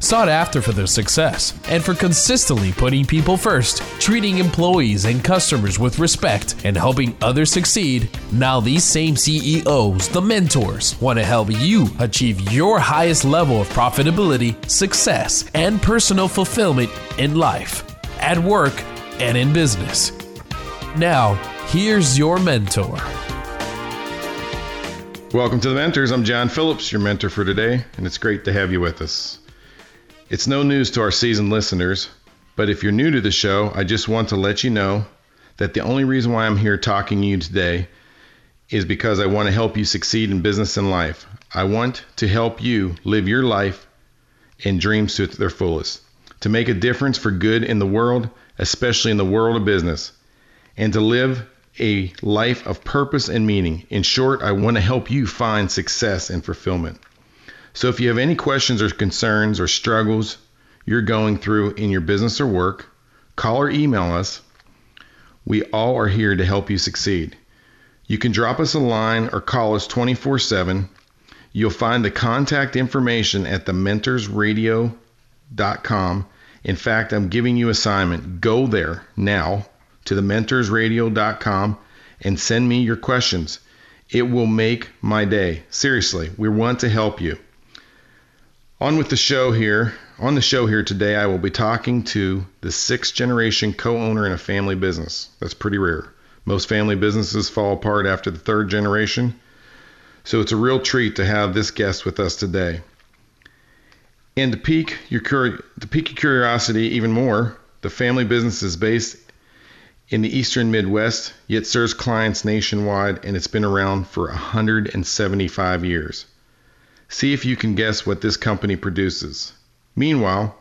Sought after for their success and for consistently putting people first, treating employees and customers with respect, and helping others succeed, now these same CEOs, the mentors, want to help you achieve your highest level of profitability, success, and personal fulfillment in life, at work, and in business. Now, here's your mentor. Welcome to the Mentors. I'm John Phillips, your mentor for today, and it's great to have you with us. It's no news to our seasoned listeners, but if you're new to the show, I just want to let you know that the only reason why I'm here talking to you today is because I want to help you succeed in business and life. I want to help you live your life and dreams to their fullest, to make a difference for good in the world, especially in the world of business, and to live a life of purpose and meaning. In short, I want to help you find success and fulfillment. So if you have any questions or concerns or struggles you're going through in your business or work, call or email us. We all are here to help you succeed. You can drop us a line or call us 24 7. You'll find the contact information at thementorsradio.com. In fact, I'm giving you assignment. Go there now to thementorsradio.com and send me your questions. It will make my day. Seriously, we want to help you. On with the show here. On the show here today, I will be talking to the sixth generation co owner in a family business. That's pretty rare. Most family businesses fall apart after the third generation. So it's a real treat to have this guest with us today. And to pique your, to pique your curiosity even more, the family business is based in the eastern Midwest, yet serves clients nationwide, and it's been around for 175 years. See if you can guess what this company produces. Meanwhile,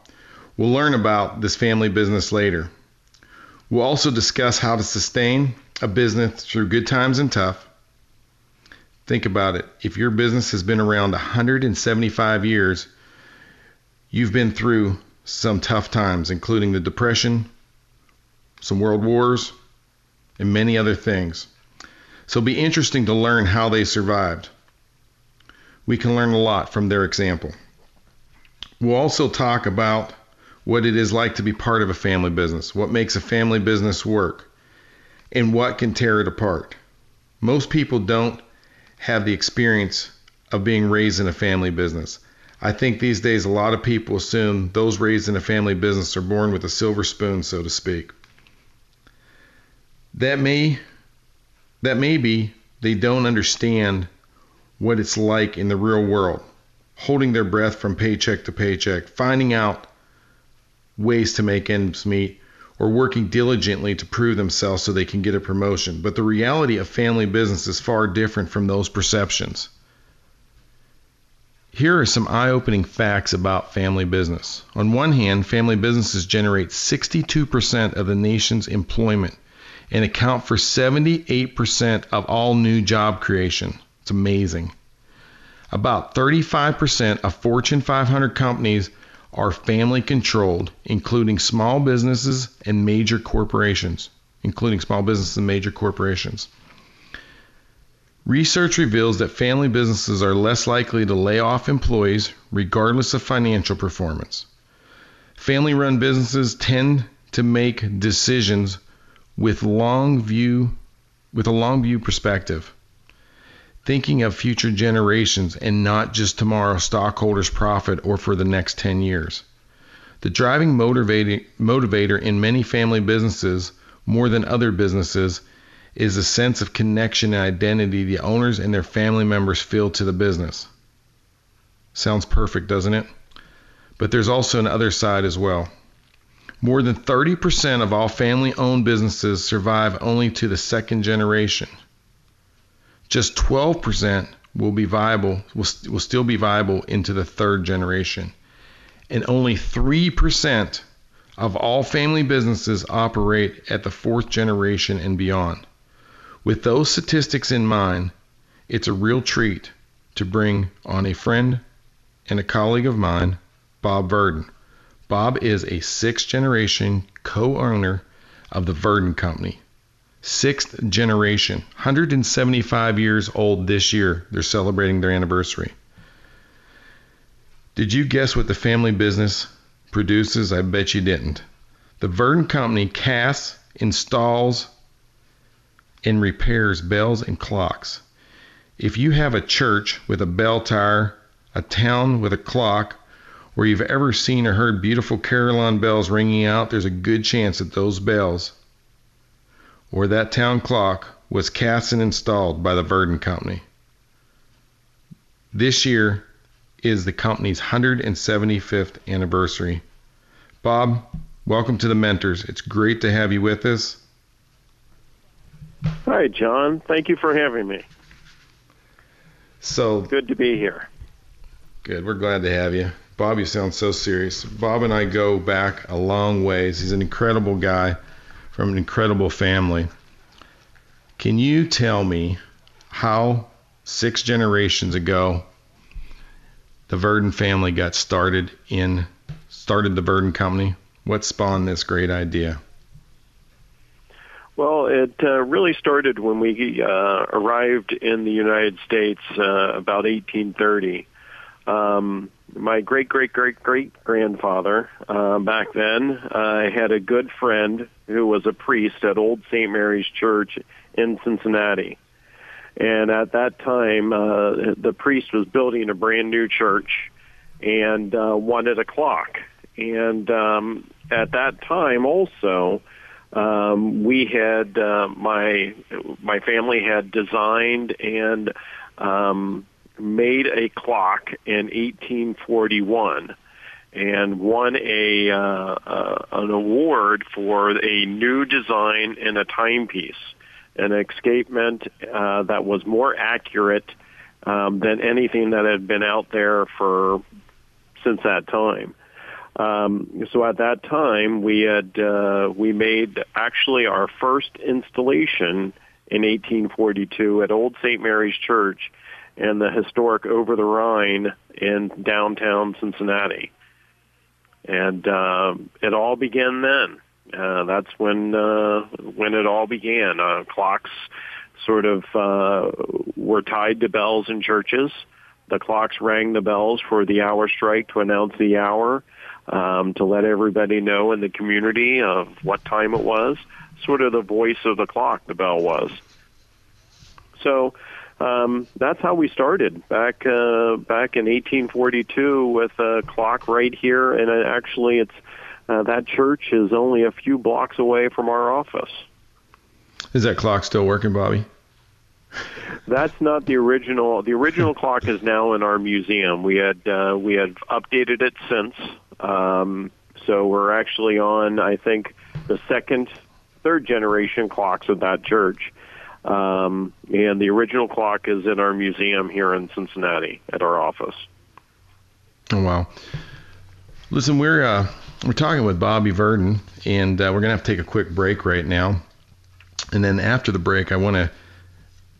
we'll learn about this family business later. We'll also discuss how to sustain a business through good times and tough. Think about it. If your business has been around 175 years, you've been through some tough times, including the Depression, some world wars, and many other things. So it'll be interesting to learn how they survived. We can learn a lot from their example. We'll also talk about what it is like to be part of a family business, what makes a family business work, and what can tear it apart. Most people don't have the experience of being raised in a family business. I think these days a lot of people assume those raised in a family business are born with a silver spoon, so to speak. That may that may be they don't understand what it's like in the real world, holding their breath from paycheck to paycheck, finding out ways to make ends meet, or working diligently to prove themselves so they can get a promotion. But the reality of family business is far different from those perceptions. Here are some eye opening facts about family business. On one hand, family businesses generate 62% of the nation's employment and account for 78% of all new job creation. It's amazing. About 35% of Fortune 500 companies are family controlled, including small businesses and major corporations, including small businesses and major corporations. Research reveals that family businesses are less likely to lay off employees regardless of financial performance. Family run businesses tend to make decisions with long view with a long view perspective thinking of future generations and not just tomorrow's stockholders' profit or for the next 10 years. The driving motivator in many family businesses, more than other businesses, is a sense of connection and identity the owners and their family members feel to the business. Sounds perfect, doesn't it? But there's also an other side as well. More than 30% of all family owned businesses survive only to the second generation. Just 12% will be viable, will, will still be viable into the third generation. And only 3% of all family businesses operate at the fourth generation and beyond. With those statistics in mind, it's a real treat to bring on a friend and a colleague of mine, Bob Verdin. Bob is a sixth generation co owner of the Verdin Company. Sixth generation, 175 years old this year. They're celebrating their anniversary. Did you guess what the family business produces? I bet you didn't. The Verdin Company casts, installs, and repairs bells and clocks. If you have a church with a bell tower, a town with a clock, or you've ever seen or heard beautiful carillon bells ringing out, there's a good chance that those bells or that town clock was cast and installed by the Verdin Company. This year is the company's 175th anniversary. Bob, welcome to the Mentors. It's great to have you with us. Hi, John. Thank you for having me. So good to be here. Good. We're glad to have you. Bob, you sound so serious. Bob and I go back a long ways. He's an incredible guy from an incredible family. Can you tell me how six generations ago the Verdin family got started in started the Verdin company? What spawned this great idea? Well, it uh, really started when we uh, arrived in the United States uh, about 1830. Um, my great great great great grandfather uh, back then uh, had a good friend who was a priest at Old St. Mary's Church in Cincinnati. And at that time, uh, the priest was building a brand new church and uh, wanted a clock. And um, at that time, also, um, we had uh, my my family had designed and um, made a clock in 1841 and won a uh, uh, an award for a new design in a timepiece, an escapement uh, that was more accurate um, than anything that had been out there for since that time. Um, so at that time, we had uh, we made actually our first installation in 1842 at Old St. Mary's Church and the historic Over the Rhine in downtown Cincinnati. And uh, it all began then. Uh, that's when uh, when it all began. Uh, clocks sort of uh, were tied to bells in churches. The clocks rang the bells for the hour strike to announce the hour, um, to let everybody know in the community of what time it was. Sort of the voice of the clock, the bell was. So um, that's how we started back uh, back in 1842 with a clock right here, and it actually it's uh, that church is only a few blocks away from our office. Is that clock still working, Bobby? That's not the original. The original clock is now in our museum. We had uh, we had updated it since, um, so we're actually on I think the second, third generation clocks of that church. Um, and the original clock is in our museum here in Cincinnati at our office. Oh wow! Listen, we're uh, we're talking with Bobby Verdin, and uh, we're gonna have to take a quick break right now. And then after the break, I want to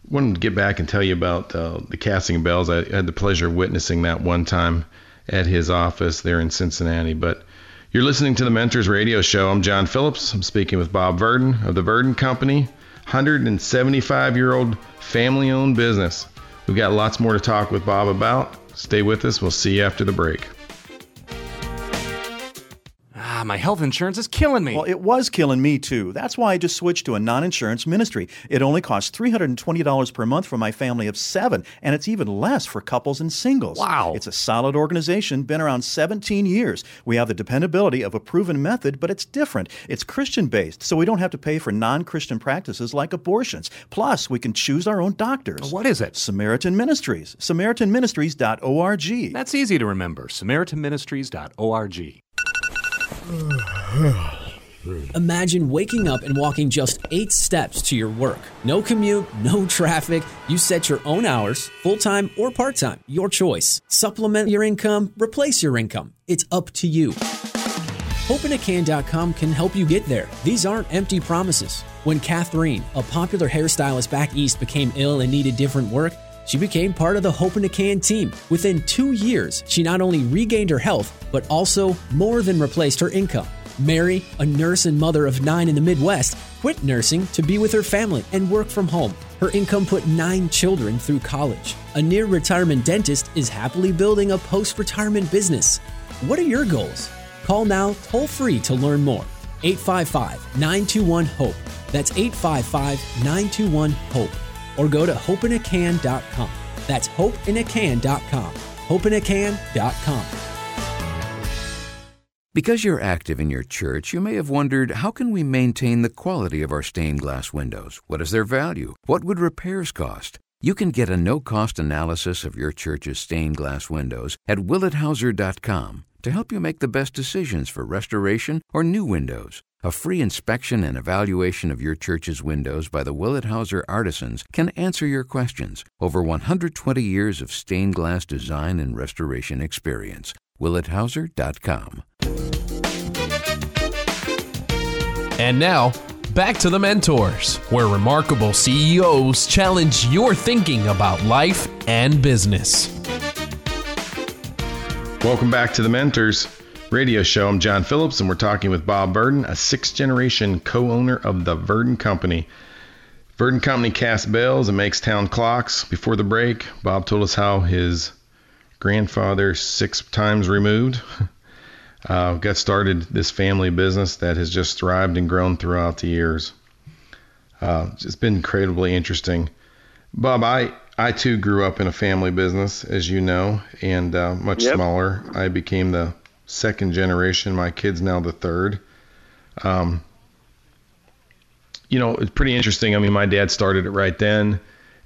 to get back and tell you about uh, the casting of bells. I had the pleasure of witnessing that one time at his office there in Cincinnati. But you're listening to the Mentors Radio Show. I'm John Phillips. I'm speaking with Bob Verdin of the Verdin Company. 175 year old family owned business. We've got lots more to talk with Bob about. Stay with us. We'll see you after the break. Ah, my health insurance is killing me. Well, it was killing me too. That's why I just switched to a non insurance ministry. It only costs $320 per month for my family of seven, and it's even less for couples and singles. Wow. It's a solid organization, been around 17 years. We have the dependability of a proven method, but it's different. It's Christian based, so we don't have to pay for non Christian practices like abortions. Plus, we can choose our own doctors. What is it? Samaritan Ministries. SamaritanMinistries.org. That's easy to remember. SamaritanMinistries.org. Imagine waking up and walking just eight steps to your work. No commute, no traffic. You set your own hours, full time or part time, your choice. Supplement your income, replace your income. It's up to you. HopeInACan.com can help you get there. These aren't empty promises. When Catherine, a popular hairstylist back east, became ill and needed different work, she became part of the Hope in a Can team. Within two years, she not only regained her health, but also more than replaced her income. Mary, a nurse and mother of nine in the Midwest, quit nursing to be with her family and work from home. Her income put nine children through college. A near retirement dentist is happily building a post retirement business. What are your goals? Call now toll free to learn more. 855 921 HOPE. That's 855 921 HOPE. Or go to hopeinacan.com. That's hopeinacan.com. Hopeinacan.com. Because you're active in your church, you may have wondered how can we maintain the quality of our stained glass windows? What is their value? What would repairs cost? You can get a no-cost analysis of your church's stained glass windows at willethauser.com to help you make the best decisions for restoration or new windows. A free inspection and evaluation of your church's windows by the Willet Hauser artisans can answer your questions. Over 120 years of stained glass design and restoration experience. willethauser.com. And now, back to the mentors, where remarkable CEOs challenge your thinking about life and business. Welcome back to the Mentors radio show. I'm John Phillips, and we're talking with Bob Verdin, a sixth generation co owner of the Verdin Company. Verdin Company casts bells and makes town clocks. Before the break, Bob told us how his grandfather, six times removed, uh, got started this family business that has just thrived and grown throughout the years. Uh, it's been incredibly interesting. Bob, I, I too grew up in a family business, as you know, and uh, much Yep. smaller. I became the second generation. My kid's now the third. Um, you know, it's pretty interesting. I mean, my dad started it right then,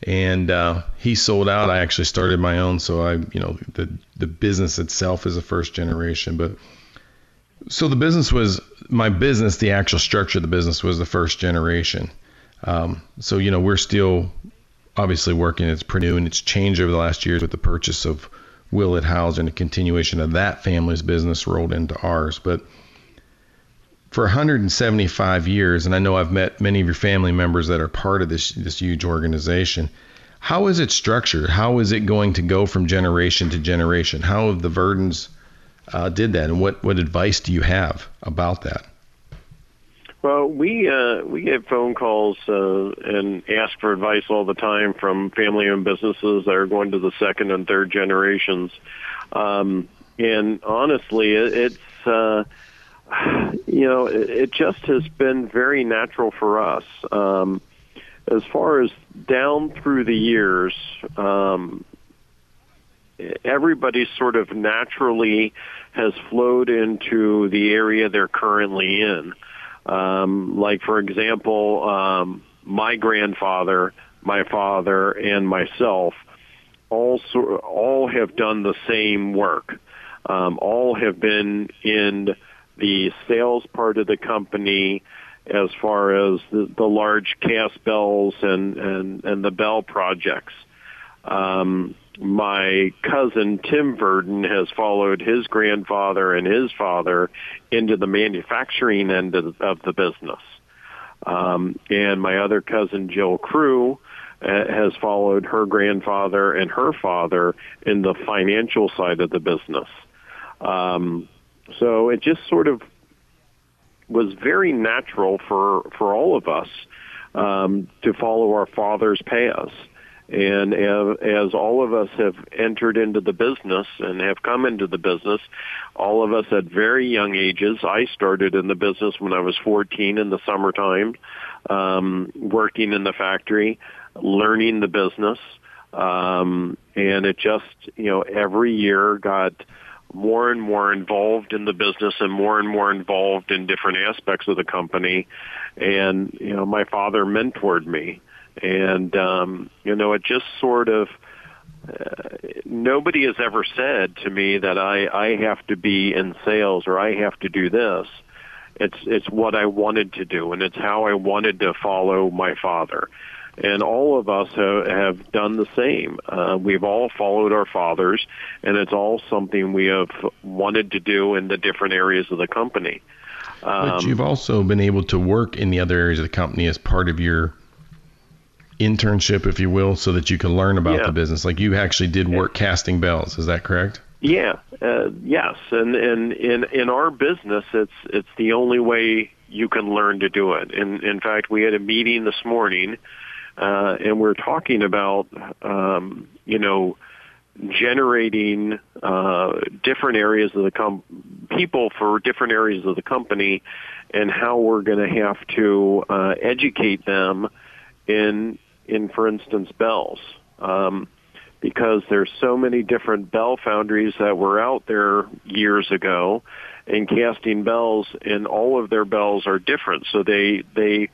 and uh, he sold out. I actually started my own, so I, you know, the the business itself is a first generation, but so the business was my business. The actual structure of the business was the first generation. Um, so you know, we're still obviously working. It's pretty new, and it's changed over the last years with the purchase of Willet Hauser and a continuation of that family's business rolled into ours. But for 175 years, and I know I've met many of your family members that are part of this this huge organization. How is it structured? How is it going to go from generation to generation? How have the Verdins uh, did that, and what what advice do you have about that? Well, we uh, we get phone calls uh, and ask for advice all the time from family-owned businesses that are going to the second and third generations. Um, and honestly, it, it's uh, you know it, it just has been very natural for us. Um, as far as down through the years, um, everybody sort of naturally has flowed into the area they're currently in. Um, like for example, um, my grandfather, my father, and myself all all have done the same work. Um, all have been in the sales part of the company as far as the, the large cast bells and, and, and the bell projects. Um, my cousin Tim Verdin has followed his grandfather and his father into the manufacturing end of, of the business. Um, and my other cousin Jill Crew uh, has followed her grandfather and her father in the financial side of the business. Um, so it just sort of was very natural for for all of us um, to follow our father's paths. And as, all of us have entered into the business and have come into the business, all of us at very young ages. I started in the business when I was 14 in the summertime, um, working in the factory, learning the business, um, and it just you know every year got more and more involved in the business and more and more involved in different aspects of the company. And, you know, my father mentored me. And, um, you know, it just sort of, uh, nobody has ever said to me that I, I have to be in sales or I have to do this. It's, it's what I wanted to do and it's how I wanted to follow my father and all of us have, have done the same. Uh, we've all followed our fathers, and it's all something we have wanted to do in the different areas of the company. But Um, you've also been able to work in the other areas of the company as part of your internship, if you will, so that you can learn about Yeah. the business. Like you actually did work casting bells. Is that correct? Yeah, uh, yes, and and in in our business, it's it's the only way you can learn to do it. In in fact, we had a meeting this morning, uh, and we're talking about um, you know generating uh, different areas of the com- people for different areas of the company, and how we're going to have to uh, educate them in in for instance bells. Um, because there's so many different bell foundries that were out there years ago and casting bells and all of their bells are different so they they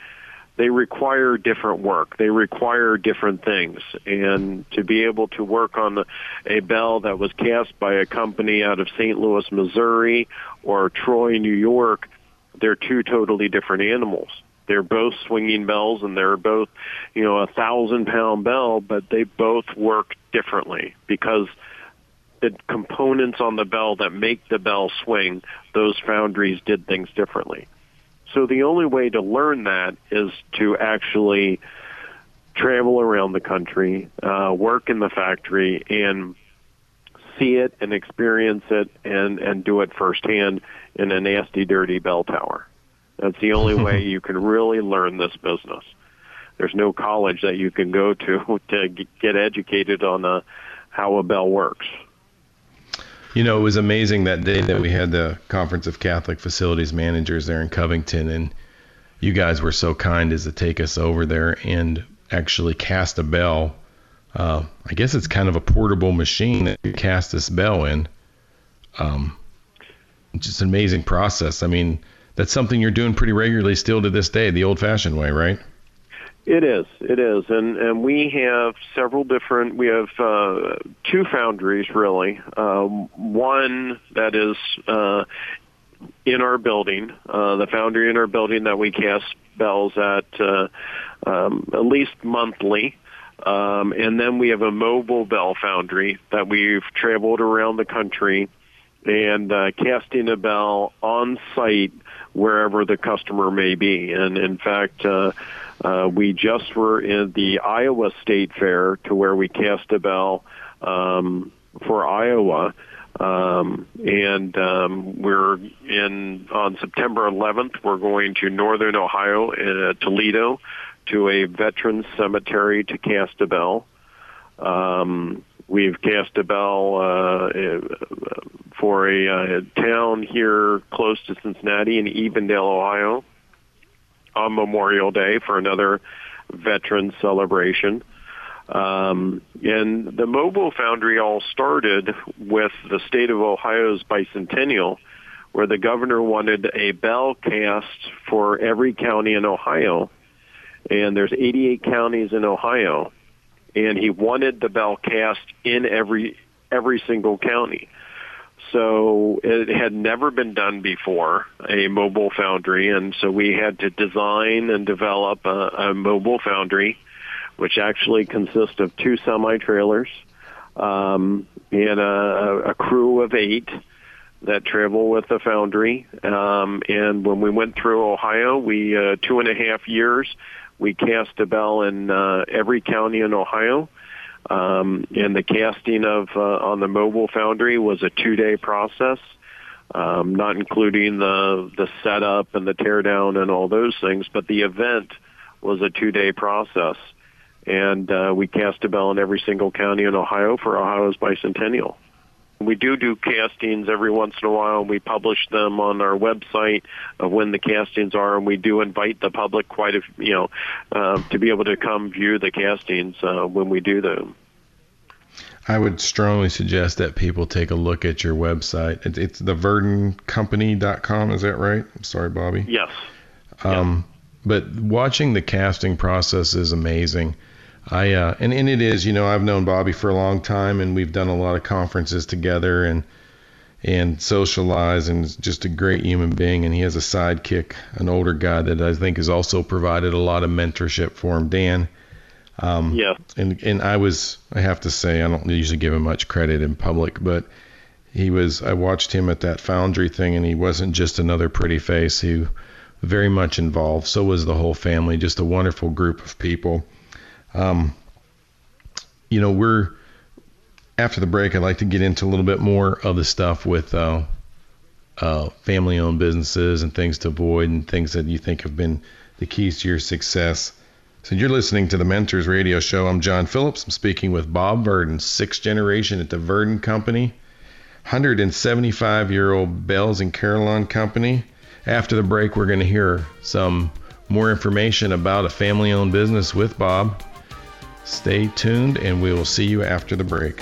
they require different work they require different things and to be able to work on a bell that was cast by a company out of St. Louis Missouri or Troy New York they're two totally different animals they're both swinging bells and they're both you know a thousand pound bell but they both work differently because the components on the bell that make the bell swing those foundries did things differently. So the only way to learn that is to actually travel around the country uh, work in the factory and see it and experience it and and do it firsthand in a nasty dirty bell tower that's the only way you can really learn this business. There's no college that you can go to to get educated on uh, how a bell works. You know, it was amazing that day that we had the Conference of Catholic Facilities Managers there in Covington, and you guys were so kind as to take us over there and actually cast a bell. Uh, I guess it's kind of a portable machine that you cast this bell in. Um, just an amazing process. I mean, that's something you're doing pretty regularly still to this day, the old-fashioned way, right? It is, it is, and and we have several different. We have uh, two foundries really. Um, one that is uh, in our building, uh, the foundry in our building that we cast bells at uh, um, at least monthly. Um, and then we have a mobile bell foundry that we've traveled around the country and uh, casting a bell on site wherever the customer may be. And in fact, uh, uh, we just were in the Iowa State Fair to where we cast a bell um, for Iowa. Um, and um, we're in on September 11th. We're going to Northern Ohio, uh, Toledo, to a veterans cemetery to cast a bell. Um, we've cast a bell uh, for a, uh town here close to Cincinnati in Evendale, Ohio, on Memorial Day for another veteran celebration. Um, and the mobile foundry all started with the state of Ohio's bicentennial, where the governor wanted a bell cast for every county in Ohio. And there's 88 counties in Ohio, and he wanted the bell cast in every every single county. So it had never been done before, a mobile foundry, and so we had to design and develop a, a mobile foundry, which actually consists of two semi-trailers um, and a, a crew of eight that travel with the foundry. Um, and when we went through Ohio, we uh, two and a half years, we cast a bell in uh, every county in Ohio. Um, and the casting of uh, on the mobile foundry was a two-day process, um, not including the the setup and the teardown and all those things. But the event was a two-day process, and uh, we cast a bell in every single county in Ohio for Ohio's bicentennial. We do do castings every once in a while. and We publish them on our website of when the castings are, and we do invite the public quite a you know uh, to be able to come view the castings uh, when we do them. I would strongly suggest that people take a look at your website. It, it's theverdincompany.com. Is that right? I'm sorry, Bobby. Yes. Um, but watching the casting process is amazing. I uh, and and it is. You know, I've known Bobby for a long time, and we've done a lot of conferences together and and socialize, and just a great human being. And he has a sidekick, an older guy that I think has also provided a lot of mentorship for him, Dan. Um, Yeah. and and I was I have to say I don't usually give him much credit in public, but he was I watched him at that foundry thing and he wasn't just another pretty face. He very much involved. So was the whole family. Just a wonderful group of people. Um, you know, we're after the break. I'd like to get into a little bit more of the stuff with uh, uh, family-owned businesses and things to avoid, and things that you think have been the keys to your success. So you're listening to the Mentors Radio Show. I'm John Phillips. I'm speaking with Bob Verdin, sixth generation at the Verdin Company, 175 year old Bells and Carillon Company. After the break, we're going to hear some more information about a family owned business with Bob. Stay tuned, and we will see you after the break.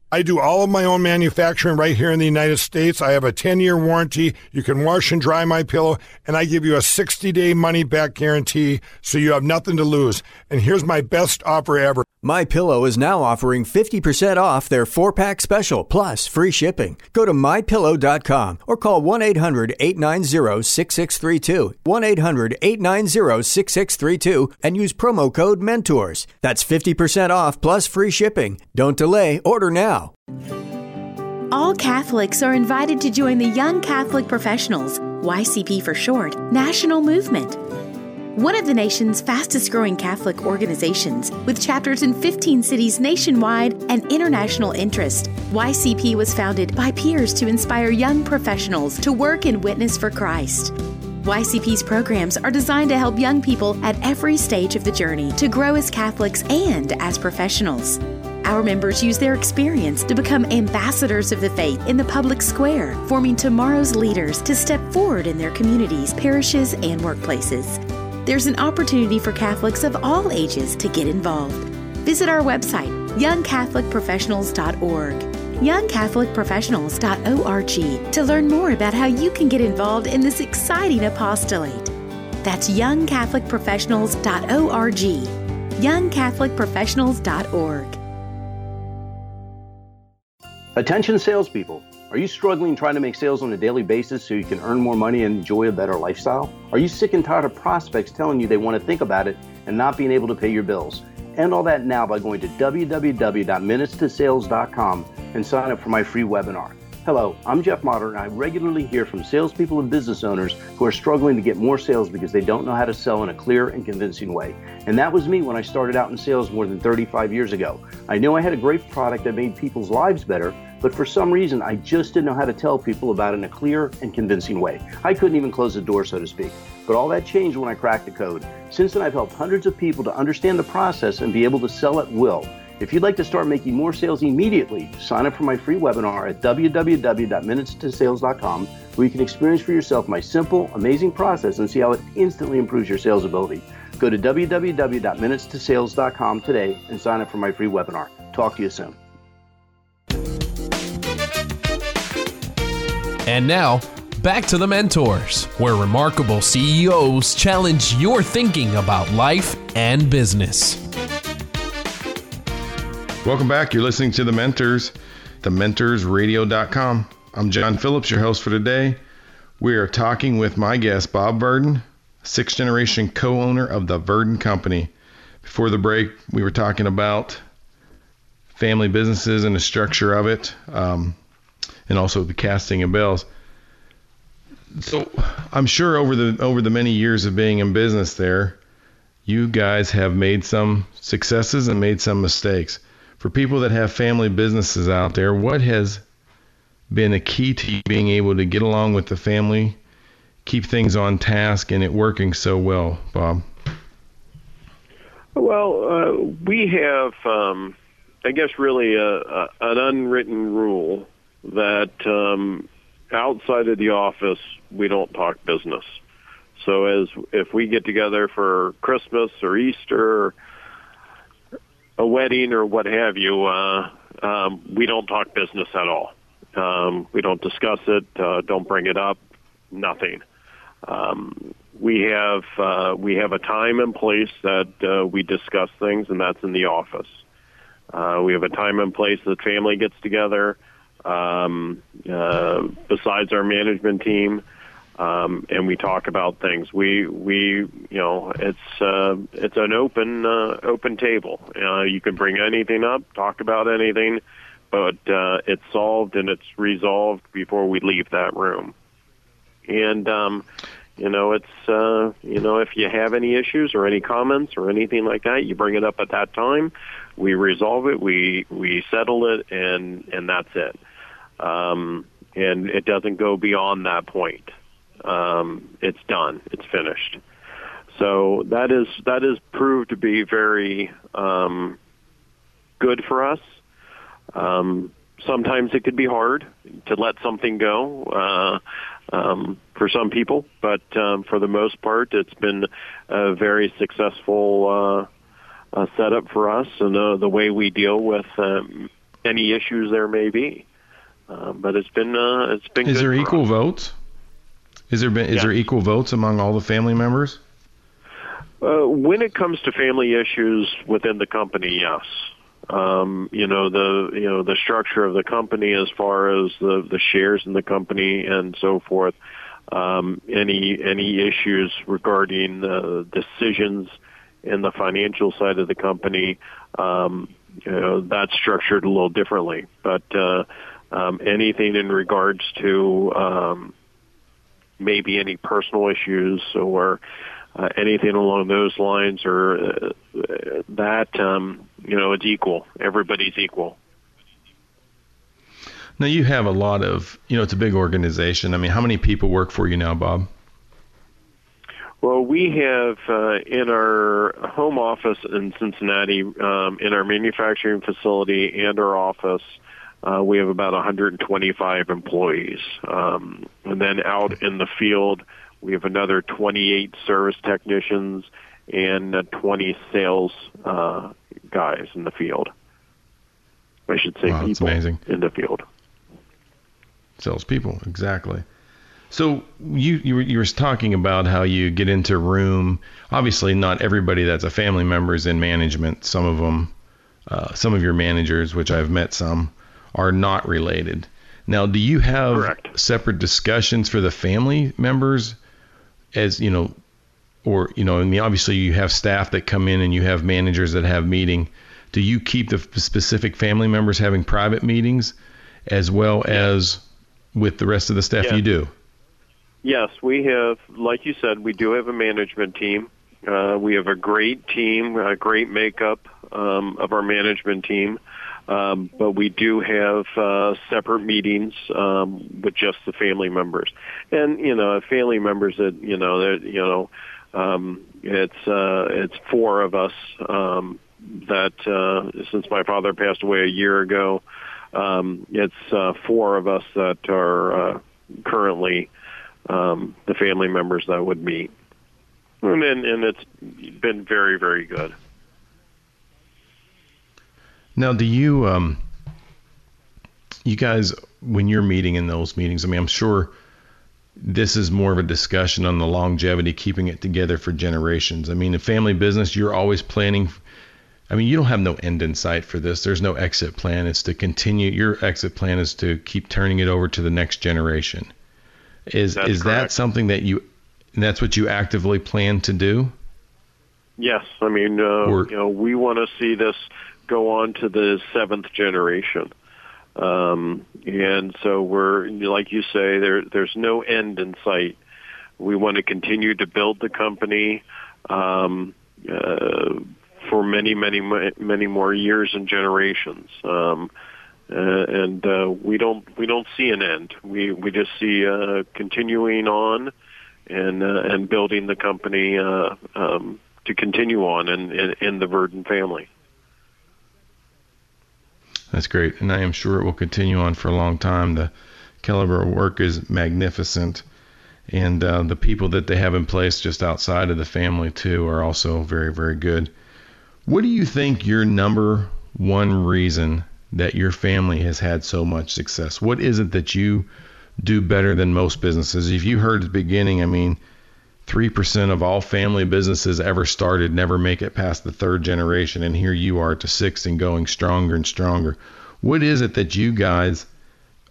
I do all of my own manufacturing right here in the United States. I have a 10 year warranty. You can wash and dry my pillow, and I give you a 60 day money back guarantee so you have nothing to lose. And here's my best offer ever. My Pillow is now offering 50% off their 4-pack special plus free shipping. Go to mypillow.com or call 1-800-890-6632. 1-800-890-6632 and use promo code MENTORS. That's 50% off plus free shipping. Don't delay, order now. All Catholics are invited to join the Young Catholic Professionals, YCP for short, national movement. One of the nation's fastest growing Catholic organizations, with chapters in 15 cities nationwide and international interest, YCP was founded by peers to inspire young professionals to work and witness for Christ. YCP's programs are designed to help young people at every stage of the journey to grow as Catholics and as professionals. Our members use their experience to become ambassadors of the faith in the public square, forming tomorrow's leaders to step forward in their communities, parishes, and workplaces. There's an opportunity for Catholics of all ages to get involved. Visit our website, youngcatholicprofessionals.org youngcatholicprofessionals.org to learn more about how you can get involved in this exciting apostolate. That's youngcatholicprofessionals.org. youngcatholicprofessionals.org. Attention salespeople. Are you struggling trying to make sales on a daily basis so you can earn more money and enjoy a better lifestyle? Are you sick and tired of prospects telling you they want to think about it and not being able to pay your bills? End all that now by going to www.minutestosales.com and sign up for my free webinar. Hello, I'm Jeff Motter, and I regularly hear from salespeople and business owners who are struggling to get more sales because they don't know how to sell in a clear and convincing way. And that was me when I started out in sales more than 35 years ago. I knew I had a great product that made people's lives better, but for some reason, I just didn't know how to tell people about it in a clear and convincing way. I couldn't even close the door, so to speak. But all that changed when I cracked the code. Since then, I've helped hundreds of people to understand the process and be able to sell at will. If you'd like to start making more sales immediately, sign up for my free webinar at www.minutestosales.com where you can experience for yourself my simple, amazing process and see how it instantly improves your sales ability. Go to www.minutestosales.com today and sign up for my free webinar. Talk to you soon. And now, back to the mentors, where remarkable CEOs challenge your thinking about life and business. Welcome back. You're listening to The Mentors, thementorsradio.com. I'm John Phillips, your host for today. We are talking with my guest, Bob Verdin, sixth generation co owner of the Verdin Company. Before the break, we were talking about family businesses and the structure of it, um, and also the casting of bells. So I'm sure over the over the many years of being in business there, you guys have made some successes and made some mistakes for people that have family businesses out there, what has been a key to being able to get along with the family, keep things on task, and it working so well, Bob? Well, uh, we have, um, I guess, really a, a, an unwritten rule that um, outside of the office, we don't talk business. So, as if we get together for Christmas or Easter a wedding or what have you, uh, um, we don't talk business at all. Um, we don't discuss it. Uh, don't bring it up. Nothing. Um, we have uh, we have a time and place that uh, we discuss things, and that's in the office. Uh, we have a time and place that family gets together. Um, uh, besides our management team, um, and we talk about things. We we you know it's uh, it's an open uh, open table. Uh, you can bring anything up, talk about anything, but uh, it's solved and it's resolved before we leave that room. And um, you know it's uh, you know if you have any issues or any comments or anything like that, you bring it up at that time. We resolve it. We we settle it, and and that's it. Um, and it doesn't go beyond that point um, it's done. It's finished. So that is that is proved to be very um, good for us. Um, sometimes it could be hard to let something go uh, um, for some people, but um, for the most part, it's been a very successful uh, uh, setup for us and uh, the way we deal with um, any issues there may be. Uh, but it's been uh, it's been. Is there equal us. votes? Is there been, is Yes. there equal votes among all the family members? Uh, when it comes to family issues within the company, yes. Um, you know the you know the structure of the company as far as the the shares in the company and so forth. Um, any any issues regarding uh, decisions in the financial side of the company, um, you know that's structured a little differently. But uh, um, anything in regards to um, maybe any personal issues or uh, anything along those lines or uh, that um, you know it's equal everybody's equal Now you have a lot of, you know, it's a big organization. I mean, how many people work for you now, Bob? well we have uh, in our home office in Cincinnati um, in our manufacturing facility and our office uh, we have about 125 employees um, and then out in the field we have another 28 service technicians and uh, 20 sales uh, guys in the field. I should say Wow, people in the field. Salespeople, exactly. So you you were, you were talking about how you get into room. Obviously, not everybody that's a family member is in management. Some of them, uh, some of your managers, which I've met some, are not related. Now, do you have separate discussions for the family members, as you know, or you know, I mean, obviously you have staff that come in and you have managers that have meeting. Do you keep the specific family members having private meetings, as well as with the rest of the staff? Yeah. You do. Yes, we have, like you said, we do have a management team. Uh, we have a great team, a great makeup um, of our management team. Um, but we do have uh, separate meetings um, with just the family members, and you know, family members that you know, that you know, um, it's uh, it's four of us um, that uh, since my father passed away a year ago, um, it's uh, four of us that are uh, currently um, the family members that would meet, and and, and it's been very very good. Now, do you, um, you guys, when you're meeting in those meetings, I mean, I'm sure this is more of a discussion on the longevity, keeping it together for generations. I mean, in family business, you're always planning. I mean, you don't have no end in sight for this. There's no exit plan. It's to continue. Your exit plan is to keep turning it over to the next generation. Is That's is that something that you? That's what you actively plan to do? Yes, I mean, uh, Or- you know, we want to see this go on to the seventh generation, um, and so we're like you say, there there's no end in sight. We want to continue to build the company um, uh, for many, many, many more years and generations. Um, uh, and uh, we don't we don't see an end. We we just see uh, continuing on and uh, and building the company uh, um, to continue on in, in, in the Verdin family. That's great, and I am sure it will continue on for a long time. The caliber of work is magnificent, and uh, the people that they have in place just outside of the family too are also very, very good. What do you think your number one reason that your family has had so much success? What is it that you do better than most businesses? If you heard at the beginning, I mean, 3% of all family businesses ever started never make it past the third generation. And here you are to six and going stronger and stronger. What is it that you guys,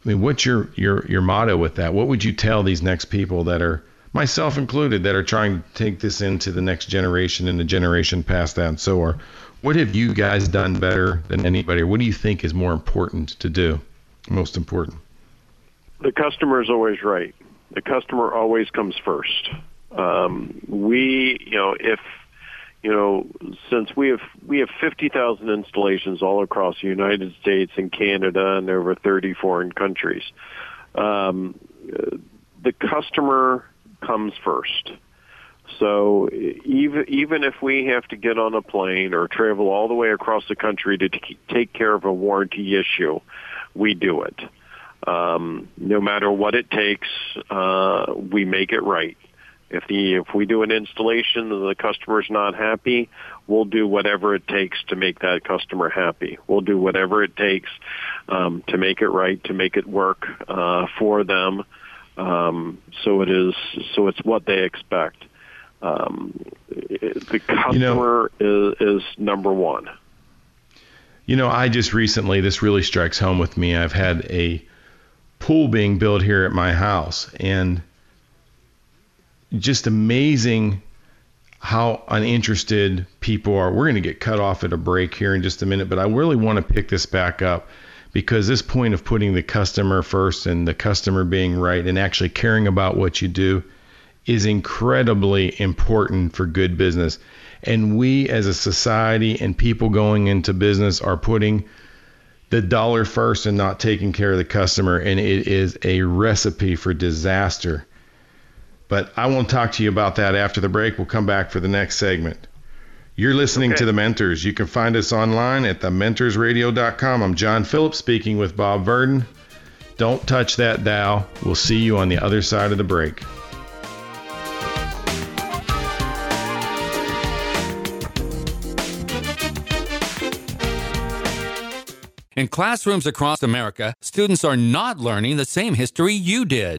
I mean, what's your, your, your motto with that? What would you tell these next people that are, myself included, that are trying to take this into the next generation and the generation past that and so on? What have you guys done better than anybody? What do you think is more important to do? Most important? The customer is always right. The customer always comes first. Um, we, you know, if you know, since we have we have 50,000 installations all across the United States and Canada and over 30 foreign countries, um, the customer comes first. So even even if we have to get on a plane or travel all the way across the country to t- take care of a warranty issue, we do it. Um, no matter what it takes, uh, we make it right. If the if we do an installation and the customer's not happy, we'll do whatever it takes to make that customer happy. We'll do whatever it takes um, to make it right, to make it work uh, for them. Um, so it is so it's what they expect. Um, the customer you know, is, is number one. You know, I just recently, this really strikes home with me. I've had a pool being built here at my house, and just amazing how uninterested people are. We're going to get cut off at a break here in just a minute, but I really want to pick this back up because this point of putting the customer first and the customer being right and actually caring about what you do is incredibly important for good business. And we as a society and people going into business are putting the dollar first and not taking care of the customer. And it is a recipe for disaster. But I won't talk to you about that after the break. We'll come back for the next segment. You're listening okay. to The Mentors. You can find us online at thementorsradio.com. I'm John Phillips speaking with Bob Verdin. Don't touch that dial. We'll see you on the other side of the break. In classrooms across America, students are not learning the same history you did.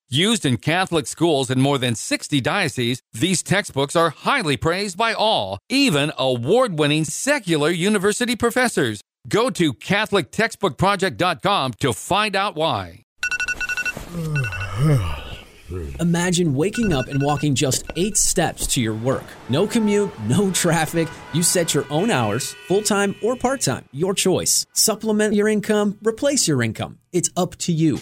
Used in Catholic schools in more than 60 dioceses, these textbooks are highly praised by all, even award winning secular university professors. Go to CatholicTextbookProject.com to find out why. Imagine waking up and walking just eight steps to your work. No commute, no traffic. You set your own hours, full time or part time, your choice. Supplement your income, replace your income. It's up to you.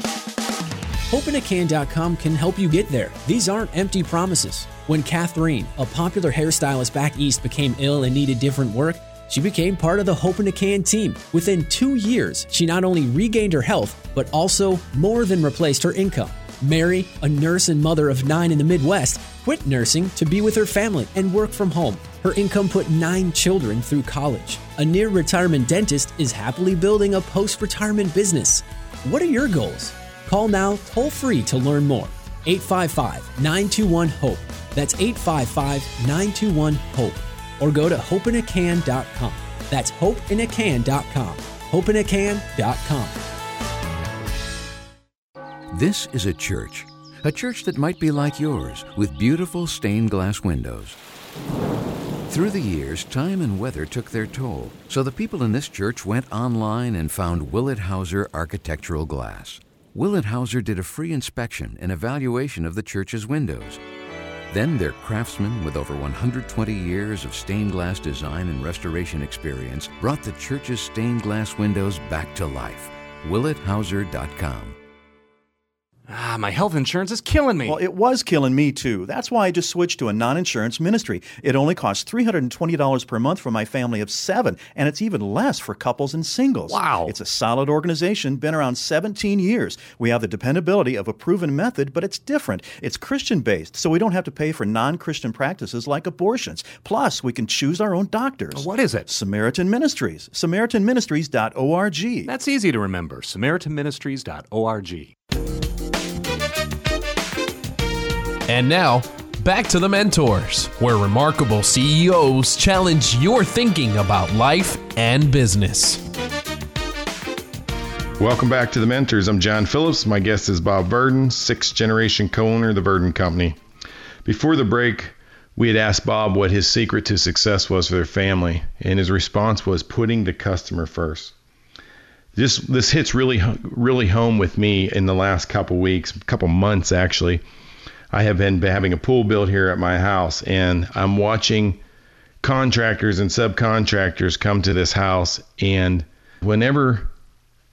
HopeInACan.com can help you get there. These aren't empty promises. When Catherine, a popular hairstylist back east, became ill and needed different work, she became part of the Hope in a Can team. Within two years, she not only regained her health, but also more than replaced her income. Mary, a nurse and mother of nine in the Midwest, quit nursing to be with her family and work from home. Her income put nine children through college. A near retirement dentist is happily building a post retirement business. What are your goals? Call now toll free to learn more. 855 921 HOPE. That's 855 921 HOPE. Or go to hopeinacan.com. That's hopeinacan.com. Hopeinacan.com. This is a church. A church that might be like yours, with beautiful stained glass windows. Through the years, time and weather took their toll, so the people in this church went online and found Willet Hauser Architectural Glass. Willet Hauser did a free inspection and evaluation of the church's windows. Then their craftsmen with over 120 years of stained glass design and restoration experience brought the church's stained glass windows back to life. WilletHauser.com. Ah, my health insurance is killing me. Well, it was killing me too. That's why I just switched to a non insurance ministry. It only costs $320 per month for my family of seven, and it's even less for couples and singles. Wow. It's a solid organization, been around 17 years. We have the dependability of a proven method, but it's different. It's Christian based, so we don't have to pay for non Christian practices like abortions. Plus, we can choose our own doctors. What is it? Samaritan Ministries. SamaritanMinistries.org. That's easy to remember. SamaritanMinistries.org. And now, back to the mentors, where remarkable CEOs challenge your thinking about life and business. Welcome back to the Mentors. I'm John Phillips. My guest is Bob Verdin, sixth generation co owner of the Verdin Company. Before the break, we had asked Bob what his secret to success was for their family, and his response was putting the customer first. This this hits really really home with me in the last couple weeks, couple months actually. I have been having a pool built here at my house, and I'm watching contractors and subcontractors come to this house. And whenever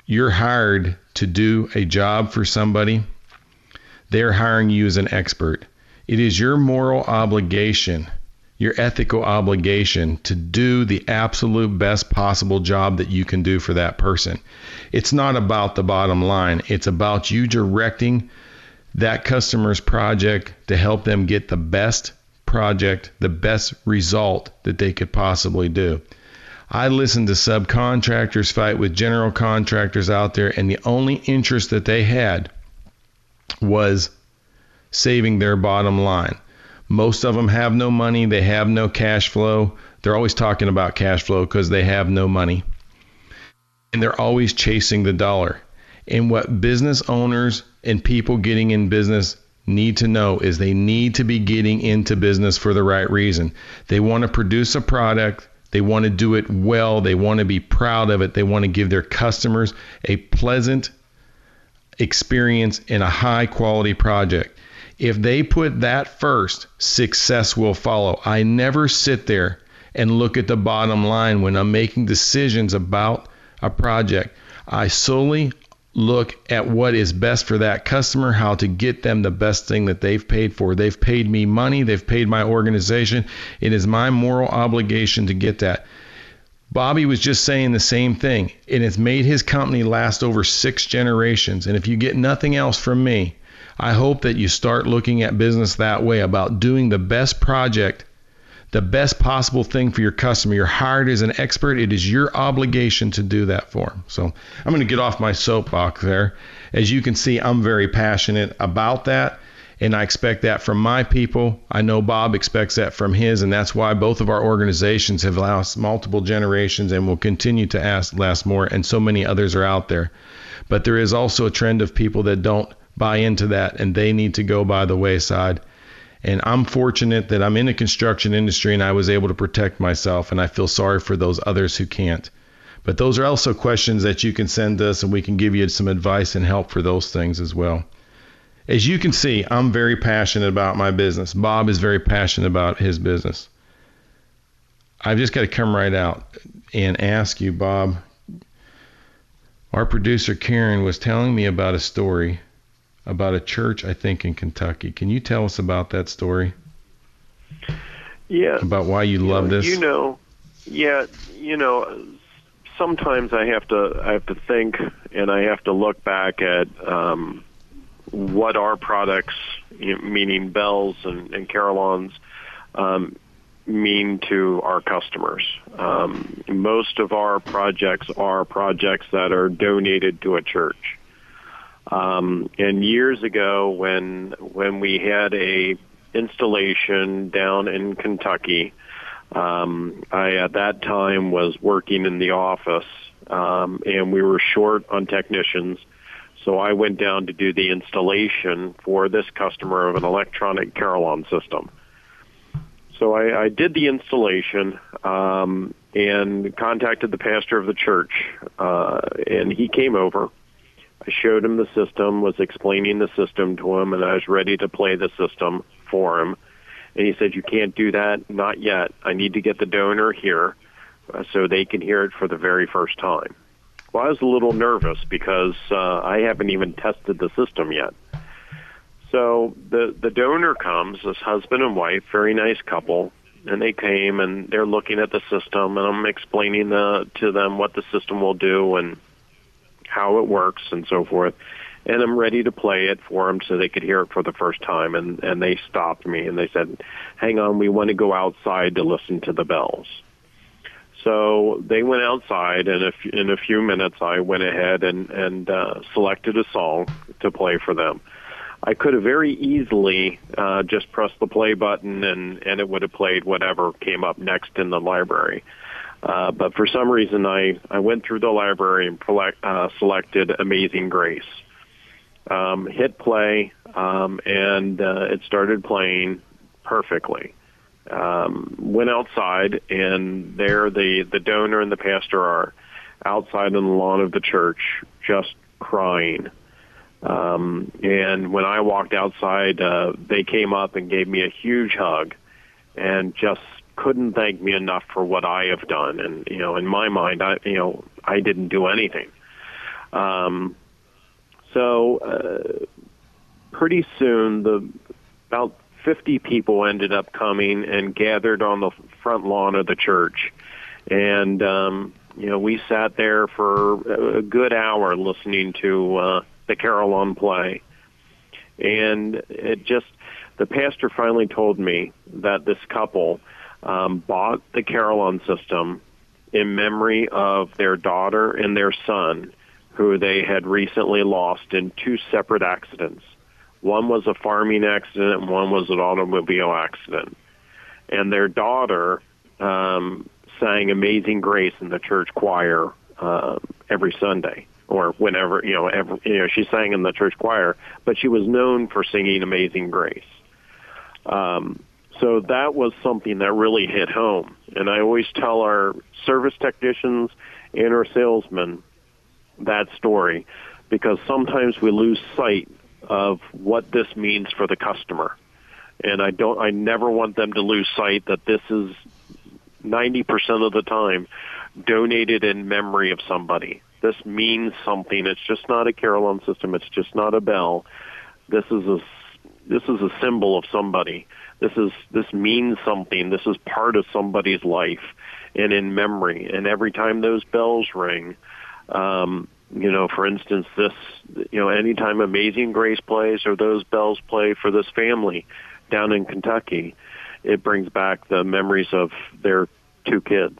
you're hired to do a job for somebody, they're hiring you as an expert. It is your moral obligation, your ethical obligation to do the absolute best possible job that you can do for that person. It's not about the bottom line, it's about you directing that customer's project to help them get the best project, the best result that they could possibly do. I listened to subcontractors fight with general contractors out there, and the only interest that they had was saving their bottom line. Most of them have no money, they have no cash flow. They're always talking about cash flow because they have no money. And they're always chasing the dollar. And what business owners and people getting in business need to know is they need to be getting into business for the right reason. They want to produce a product, they want to do it well, they want to be proud of it, they want to give their customers a pleasant experience in a high quality project. If they put that first, success will follow. I never sit there and look at the bottom line when I'm making decisions about a project. I solely look at what is best for that customer, how to get them the best thing that they've paid for. They've paid me money, they've paid my organization. It is my moral obligation to get that. Bobby was just saying the same thing. It has made his company last over six generations. And if you get nothing else from me, I hope that you start looking at business that way about doing the best project the best possible thing for your customer. You're hired as an expert. It is your obligation to do that for them. So I'm going to get off my soapbox there. As you can see, I'm very passionate about that. And I expect that from my people. I know Bob expects that from his, and that's why both of our organizations have lasted multiple generations and will continue to ask, last more, and so many others are out there. But there is also a trend of people that don't buy into that, and they need to go by the wayside. And I'm fortunate that I'm in the construction industry and I was able to protect myself. And I feel sorry for those others who can't. But those are also questions that you can send us and we can give you some advice and help for those things as well. As you can see, I'm very passionate about my business. Bob is very passionate about his business. I've just got to come right out and ask you, Bob. Our producer Karen was telling me about a story about a church, I think, in Kentucky. Can you tell us about that story? Yeah. About why you, you love know, this? You know, yeah, you know, sometimes I have to I have to think and I have to look back at um, what our products, you know, meaning bells and, and carillons, um, mean to our customers. Um, most of our projects are projects that are donated to a church. Um, and years ago, when when we had a installation down in Kentucky, um, I at that time was working in the office, um, and we were short on technicians. So I went down to do the installation for this customer of an electronic carillon system. So I, I did the installation um, and contacted the pastor of the church, uh, and he came over I showed him the system, was explaining the system to him, and I was ready to play the system for him. And he said, "You can't do that, not yet. I need to get the donor here uh, so they can hear it for the very first time." Well, I was a little nervous because uh, I haven't even tested the system yet. So the the donor comes, this husband and wife, very nice couple, and they came and they're looking at the system, and I'm explaining the, to them what the system will do and how it works and so forth. And I'm ready to play it for them so they could hear it for the first time. And, and they stopped me and they said, hang on, we want to go outside to listen to the bells. So they went outside, and in a few minutes, I went ahead and, and uh, selected a song to play for them. I could have very easily uh, just pressed the play button and, and it would have played whatever came up next in the library. Uh, but for some reason, I, I went through the library and select, uh, selected Amazing Grace. Um, hit play, um, and uh, it started playing perfectly. Um, went outside, and there the, the donor and the pastor are outside on the lawn of the church, just crying um, and when I walked outside, uh, they came up and gave me a huge hug and just couldn't thank me enough for what I have done. And, you know, in my mind, I, you know, I didn't do anything. Um, so, uh, pretty soon the, about 50 people ended up coming and gathered on the front lawn of the church. And, um, you know, we sat there for a good hour listening to, uh, the carillon play. And it just, the pastor finally told me that this couple um, bought the carillon system in memory of their daughter and their son, who they had recently lost in two separate accidents. One was a farming accident, and one was an automobile accident. And their daughter um, sang "Amazing Grace" in the church choir uh, every Sunday or whenever you know ever you know she sang in the church choir but she was known for singing amazing grace um so that was something that really hit home and i always tell our service technicians and our salesmen that story because sometimes we lose sight of what this means for the customer and i don't i never want them to lose sight that this is 90% of the time donated in memory of somebody this means something. It's just not a carillon system. It's just not a bell. This is a this is a symbol of somebody. This is this means something. This is part of somebody's life and in memory. And every time those bells ring, um, you know, for instance, this you know, anytime Amazing Grace plays or those bells play for this family down in Kentucky, it brings back the memories of their two kids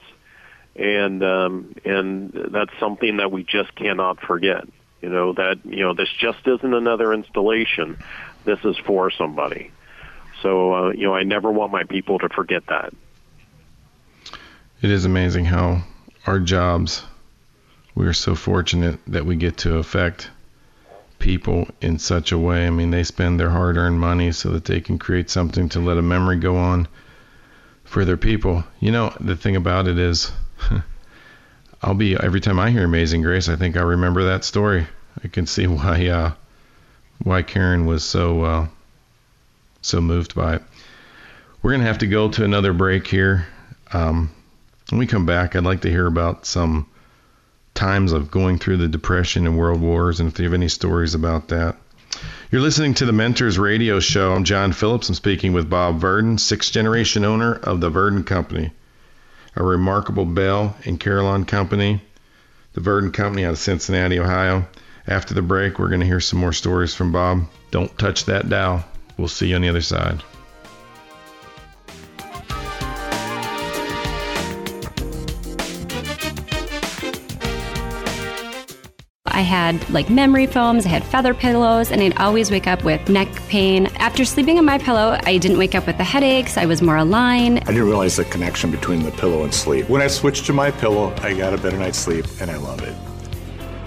and um, and that's something that we just cannot forget. You know that you know this just isn't another installation. This is for somebody. So uh, you know I never want my people to forget that. It is amazing how our jobs we are so fortunate that we get to affect people in such a way. I mean, they spend their hard-earned money so that they can create something to let a memory go on for their people. You know, the thing about it is I'll be every time I hear Amazing Grace, I think I remember that story. I can see why uh, why Karen was so uh, so moved by it. We're gonna have to go to another break here. Um, when we come back, I'd like to hear about some times of going through the Depression and World Wars, and if you have any stories about that. You're listening to the Mentors Radio Show. I'm John Phillips. I'm speaking with Bob Verdin, sixth generation owner of the Verdin Company a remarkable bell and carillon company, the Verdin Company out of Cincinnati, Ohio. After the break, we're going to hear some more stories from Bob. Don't touch that dial. We'll see you on the other side. I had like memory foams, I had feather pillows, and I'd always wake up with neck pain. After sleeping on my pillow, I didn't wake up with the headaches. I was more aligned. I didn't realize the connection between the pillow and sleep. When I switched to my pillow, I got a better night's sleep, and I love it.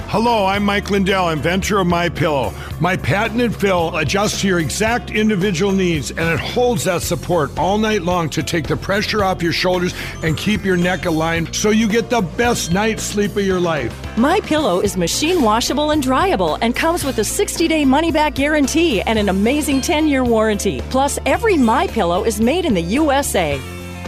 Hello, I'm Mike Lindell, inventor of My Pillow. My patented fill adjusts to your exact individual needs, and it holds that support all night long to take the pressure off your shoulders and keep your neck aligned, so you get the best night's sleep of your life. My Pillow is machine washable and dryable, and comes with a 60-day money-back guarantee and an amazing 10-year warranty. Plus, every My Pillow is made in the USA.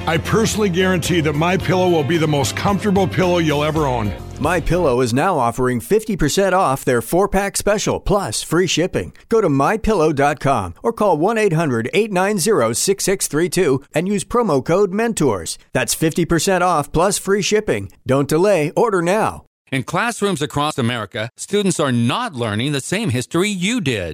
I personally guarantee that My Pillow will be the most comfortable pillow you'll ever own. My Pillow is now offering 50% off their 4-pack special plus free shipping. Go to mypillow.com or call 1-800-890-6632 and use promo code MENTORS. That's 50% off plus free shipping. Don't delay, order now. In classrooms across America, students are not learning the same history you did.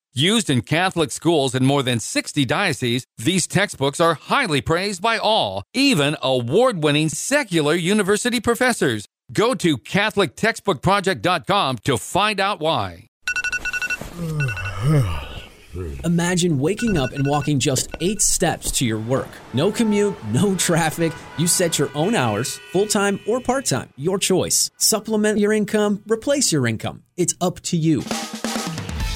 Used in Catholic schools in more than 60 dioceses, these textbooks are highly praised by all, even award winning secular university professors. Go to CatholicTextbookProject.com to find out why. Imagine waking up and walking just eight steps to your work. No commute, no traffic. You set your own hours, full time or part time, your choice. Supplement your income, replace your income. It's up to you.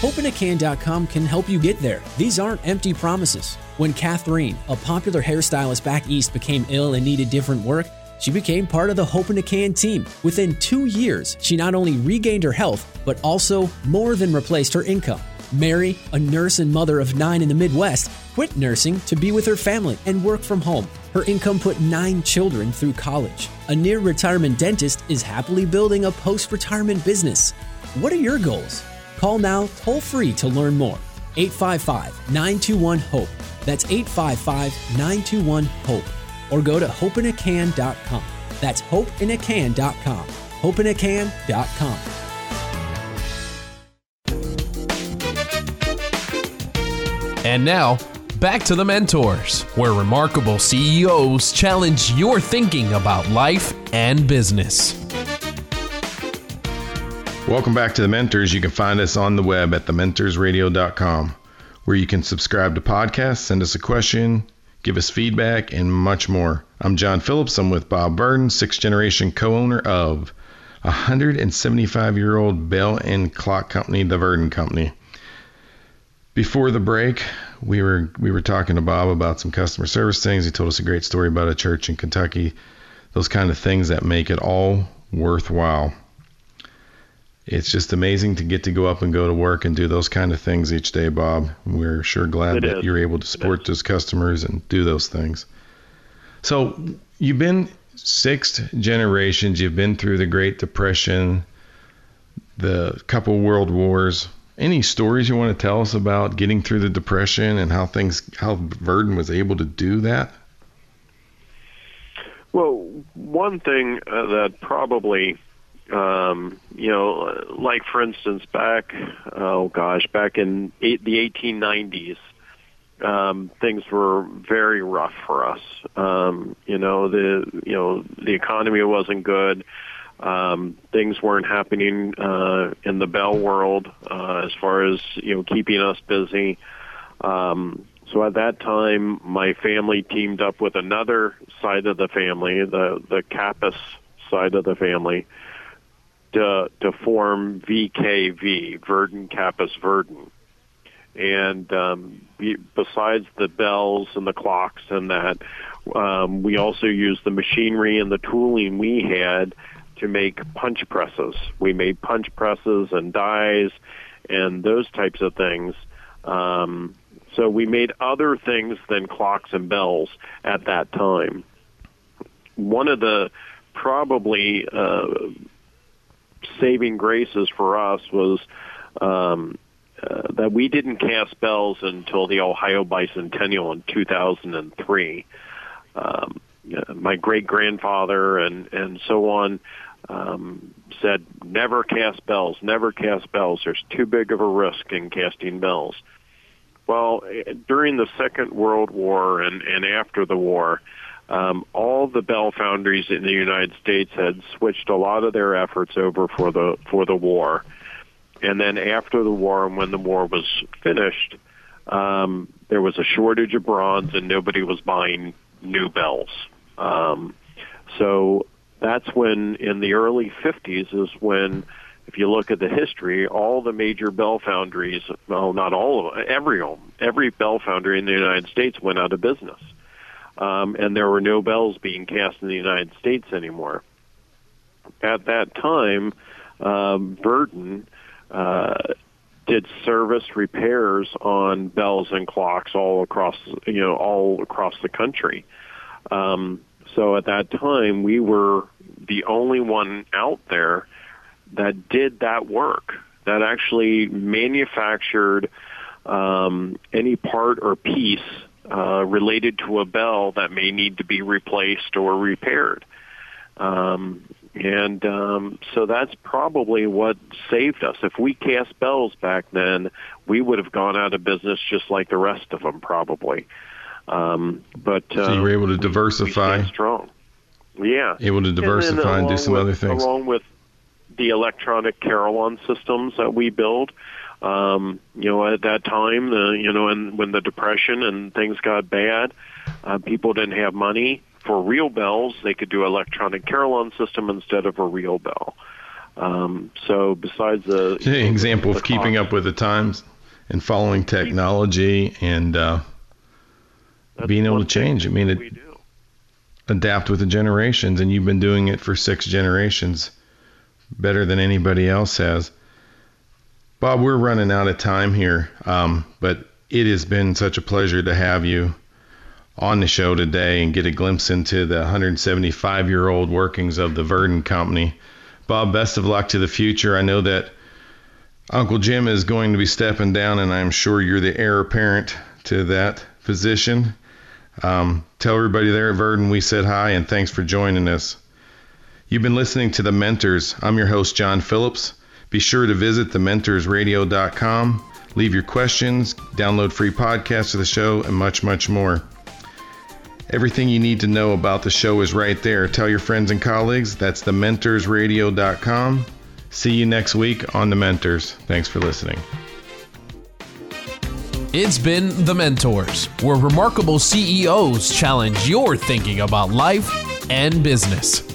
HopeInACan.com can help you get there. These aren't empty promises. When Catherine, a popular hairstylist back east, became ill and needed different work, she became part of the Hope in a Can team. Within two years, she not only regained her health, but also more than replaced her income. Mary, a nurse and mother of nine in the Midwest, quit nursing to be with her family and work from home. Her income put nine children through college. A near retirement dentist is happily building a post retirement business. What are your goals? Call now toll free to learn more. 855 921 HOPE. That's 855 921 HOPE. Or go to hopeinacan.com. That's hopeinacan.com. Hopeinacan.com. And now, back to the mentors, where remarkable CEOs challenge your thinking about life and business. Welcome back to The Mentors. You can find us on the web at thementorsradio.com, where you can subscribe to podcasts, send us a question, give us feedback, and much more. I'm John Phillips. I'm with Bob Verdin, sixth generation co owner of a 175 year old bell and clock company, the Verdin Company. Before the break, we were we were talking to Bob about some customer service things. He told us a great story about a church in Kentucky, those kind of things that make it all worthwhile it's just amazing to get to go up and go to work and do those kind of things each day, Bob. We're sure glad It that is. you're able to support those customers and do those things. So you've been six generations. You've been through the Great Depression, the couple world wars. Any stories you want to tell us about getting through the depression and how things, how Verdin was able to do that? Well, one thing uh, that probably, um, you know, like for instance, back, oh gosh, back in eight, the 1890s, um, things were very rough for us. Um, you know, the you know the economy wasn't good. Um, things weren't happening uh, in the Bell world uh, as far as you know keeping us busy. Um, so at that time, my family teamed up with another side of the family, the the Kappas side of the family, to to form VKV, Verdin Kappas Verdin. And um, besides the bells and the clocks and that, um, we also used the machinery and the tooling we had to make punch presses. We made punch presses and dies and those types of things. Um, so we made other things than clocks and bells at that time. One of the probably uh, saving graces for us was um, uh, that we didn't cast bells until the Ohio Bicentennial in 2003. Um, uh, my great grandfather and and so on um, said never cast bells, never cast bells. There's too big of a risk in casting bells. Well, eh, during the Second World War and, and after the war, um, all the bell foundries in the United States had switched a lot of their efforts over for the for the war, and then after the war and when the war was finished, um, there was a shortage of bronze and nobody was buying new bells. Um, so that's when, in the early 50s, is when, if you look at the history, all the major bell foundries, well, not all of them, every every bell foundry in the United States went out of business. Um, and there were no bells being cast in the United States anymore. At that time, um, Verdin uh, did service repairs on bells and clocks all across, you know, all across the country. Um, so at that time, we were the only one out there that did that work, that actually manufactured um, any part or piece uh, related to a bell that may need to be replaced or repaired. Um, and um, so that's probably what saved us. If we cast bells back then, we would have gone out of business just like the rest of them, probably. Um, but uh, so you were able to diversify. We strong. Yeah. Able to diversify and, and do some with, other things. Along with the electronic carillon systems that we build. Um, you know, at that time, the, you know, and when the depression and things got bad, uh, people didn't have money for real bells. They could do electronic carillon system instead of a real bell. Um, so besides the know, example the, the of keeping up with the times and following technology and uh, being able to change. I mean, it, adapt with the generations, and you've been doing it for six generations better than anybody else has. Bob, we're running out of time here, um, but it has been such a pleasure to have you on the show today and get a glimpse into the 175 year old workings of the Verdin Company. Bob, best of luck to the future. I know that Uncle Jim is going to be stepping down, and I'm sure you're the heir apparent to that position. Um, tell everybody there at Verdin we said hi and thanks for joining us. You've been listening to The Mentors. I'm your host, John Phillips. Be sure to visit thementorsradio.com, leave your questions, download free podcasts of the show, and much, much more. Everything you need to know about the show is right there. Tell your friends and colleagues. That's thementorsradio.com. See you next week on The Mentors. Thanks for listening. It's been The Mentors, where remarkable CEOs challenge your thinking about life and business.